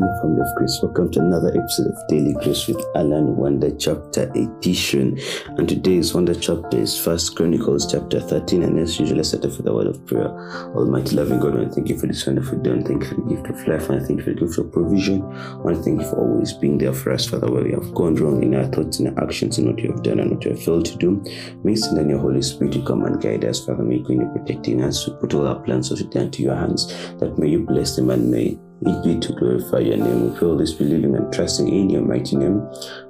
Family of grace, welcome to another episode of Daily Grace with Alan Wonder Chapter Edition. And today's Wonder Chapter is First Chronicles chapter 13. And as usual, let's start off with a word of prayer. Almighty loving God, I thank you for this wonderful day. And thank you for the gift of life. And I thank you for the gift of provision. I thank you for always being there for us, Father, where we have gone wrong in our thoughts, in our actions, in what you have done and what you have failed to do. May send in your Holy Spirit to come and guide us, Father. May you protecting us. We put all our plans of today into your hands. That may you bless them and may it be to glorify your name. We feel this believing and trusting in your mighty name,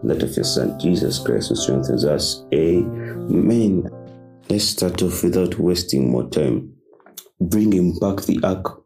that of your Son, Jesus Christ, who strengthens us. Amen. Let's start off without wasting more time. Bringing back the ark.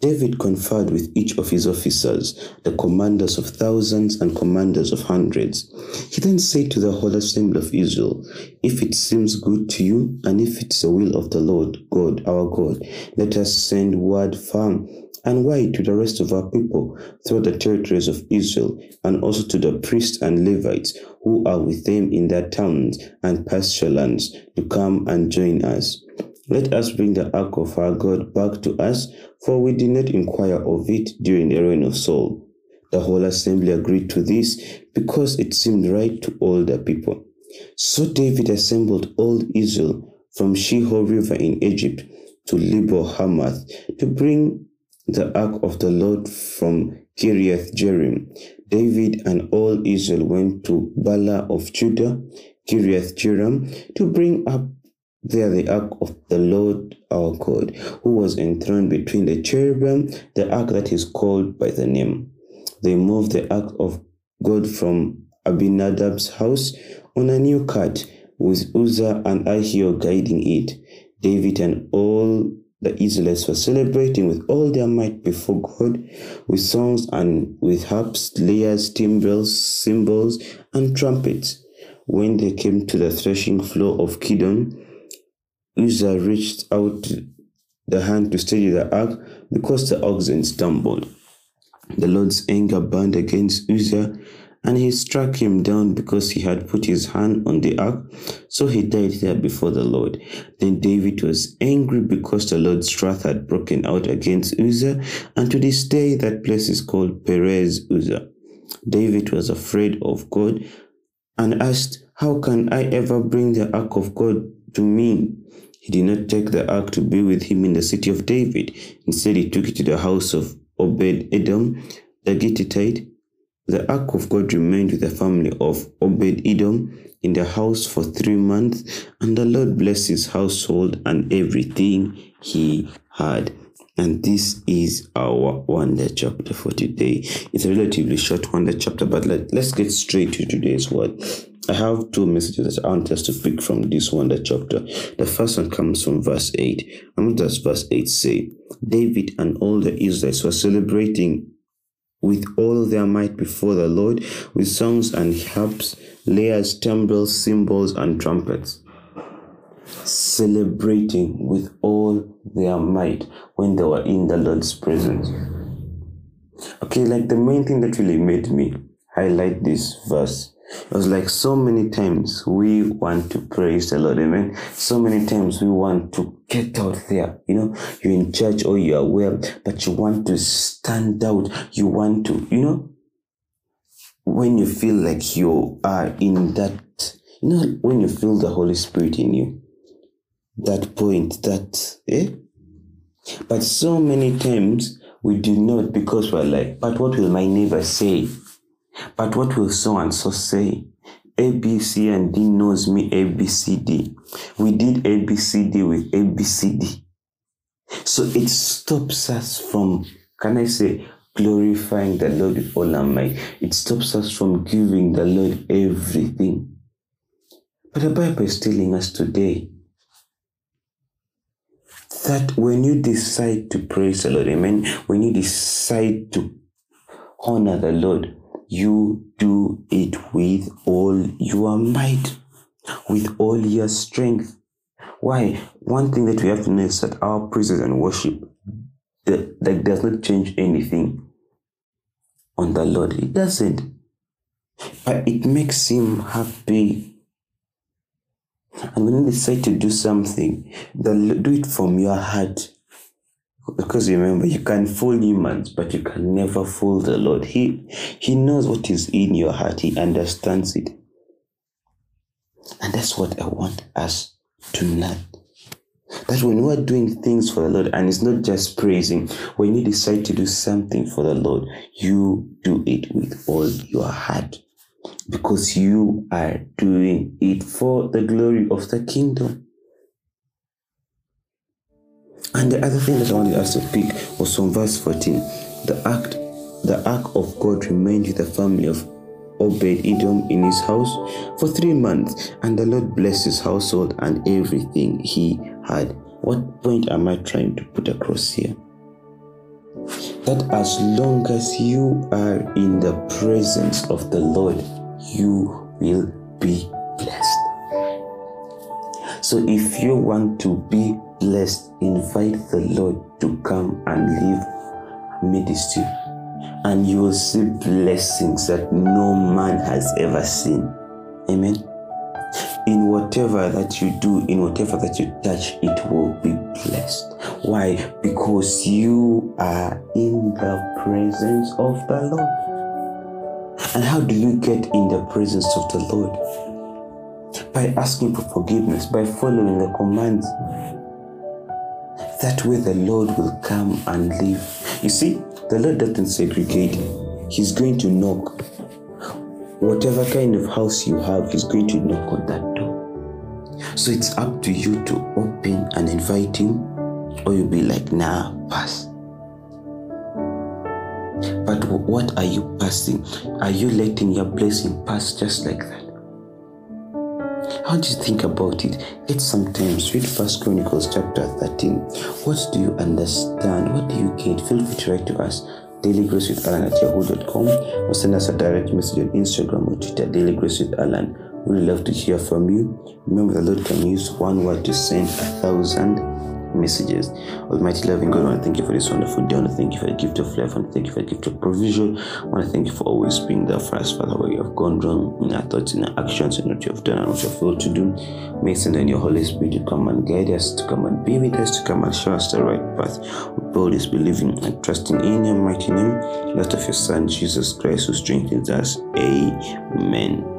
David conferred with each of his officers, the commanders of thousands and commanders of hundreds. He then said to the whole assembly of Israel, If it seems good to you, and if it's the will of the Lord God, our God, let us send word firm and wide to the rest of our people throughout the territories of Israel, and also to the priests and Levites who are with them in their towns and pasture lands to come and join us. Let us bring the ark of our God back to us, for we did not inquire of it during the reign of Saul. The whole assembly agreed to this because it seemed right to all the people. So David assembled all Israel from Shihor River in Egypt to Lebo Hamath to bring the ark of the Lord from Kiriath Jearim. David and all Israel went to Baalah of Judah, Kiriath Jearim, to bring up there the ark of the Lord our God, who was enthroned between the cherubim, the ark that is called by the name. They moved the ark of God from Abinadab's house on a new cart, with Uzzah and Ahio guiding it. David and all the Israelites were celebrating with all their might before God, with songs and with harps, lyres, timbrels, cymbals, and trumpets. When they came to the threshing floor of Kidon, Uzzah reached out the hand to steady the ark because the oxen stumbled. The Lord's anger burned against Uzzah, and he struck him down because he had put his hand on the ark. So he died there before the Lord. Then David was angry because the Lord's wrath had broken out against Uzzah, and to this day that place is called Perez Uzzah. David was afraid of God and asked, How can I ever bring the ark of God to me? He did not take the ark to be with him in the city of David. Instead, he took it to the house of Obed Edom, the Gittite. The ark of God remained with the family of Obed Edom in the house for three months, and the Lord blessed his household and everything he had. And this is our wonder chapter for today. It's a relatively short wonder chapter, but let, let's get straight to today's word. I have two messages that I want us to pick from this wonder chapter. The first one comes from verse 8. And what does verse 8 say? David and all the Israelites were celebrating with all their might before the Lord, with songs and harps, lyres, timbrels, cymbals, and trumpets. Celebrating with all their might when they were in the Lord's presence. Okay, like the main thing that really made me highlight this verse it was like so many times we want to praise the Lord, amen. So many times we want to get out there, you know, you're in church or you are well, but you want to stand out. You want to, you know, when you feel like you are in that, you know, when you feel the Holy Spirit in you, that point, that, eh? But so many times we do not because we're like, but what will my neighbor say? But what will so and so say? A, B, C, and D knows me A, B, C, D. We did A, B, C, D with A, B, C, D. So it stops us from, can I say, glorifying the Lord with all our might. It stops us from giving the Lord everything. But the Bible is telling us today that when you decide to praise the Lord, amen, when you decide to honor the Lord, you do it with all your might, with all your strength. Why? One thing that we have to know is that our praises and worship that, that does not change anything on the Lord. It doesn't. But it makes him happy. And when you decide to do something, do it from your heart. Because remember, you can fool humans, but you can never fool the Lord. He He knows what is in your heart. He understands it. And that's what I want us to learn. That when we are doing things for the Lord, and it's not just praising, when you decide to do something for the Lord, you do it with all your heart because you are doing it for the glory of the kingdom. And the other thing that I wanted us to pick was from verse 14. The act, the ark of God remained with the family of Obed Edom in his house for three months, and the Lord blessed his household and everything he had. What point am I trying to put across here? That as long as you are in the presence of the Lord, you will be blessed. So if you want to be blessed, invite the Lord to come and live amidst you. And you will see blessings that no man has ever seen. Amen. In whatever that you do, in whatever that you touch, it will be blessed. Why? Because you are in the presence of the Lord. And how do you get in the presence of the Lord? By asking for forgiveness, by following the commands that way the Lord will come and live. You see, the Lord doesn't segregate. He's going to knock. Whatever kind of house you have, He's going to knock on that door. So it's up to you to open and invite Him, or you'll be like, nah, pass. But what are you passing? Are you letting your blessing pass just like that? How do you think about it? It's sometimes read First Chronicles chapter 13. What do you understand? What do you get? Feel free to write to us. Daily Grace with Alan at yahoo.com or send us a direct message on Instagram or Twitter, Daily Grace with Alan. We would love to hear from you. Remember, the Lord can use one word to send a thousand messages. Almighty loving God, I want to thank you for this wonderful day. I want to thank you for the gift of life. I want to thank you for the gift of provision. I want to thank you for always being there for us, Father, where you have gone wrong in our thoughts, in our actions, and what you have done and what you have failed to do. May send in your Holy Spirit to come and guide us, to come and be with us, to come and show us the right path. We this believing and trusting in your mighty name, that of your Son, Jesus Christ, who strengthens us. Amen.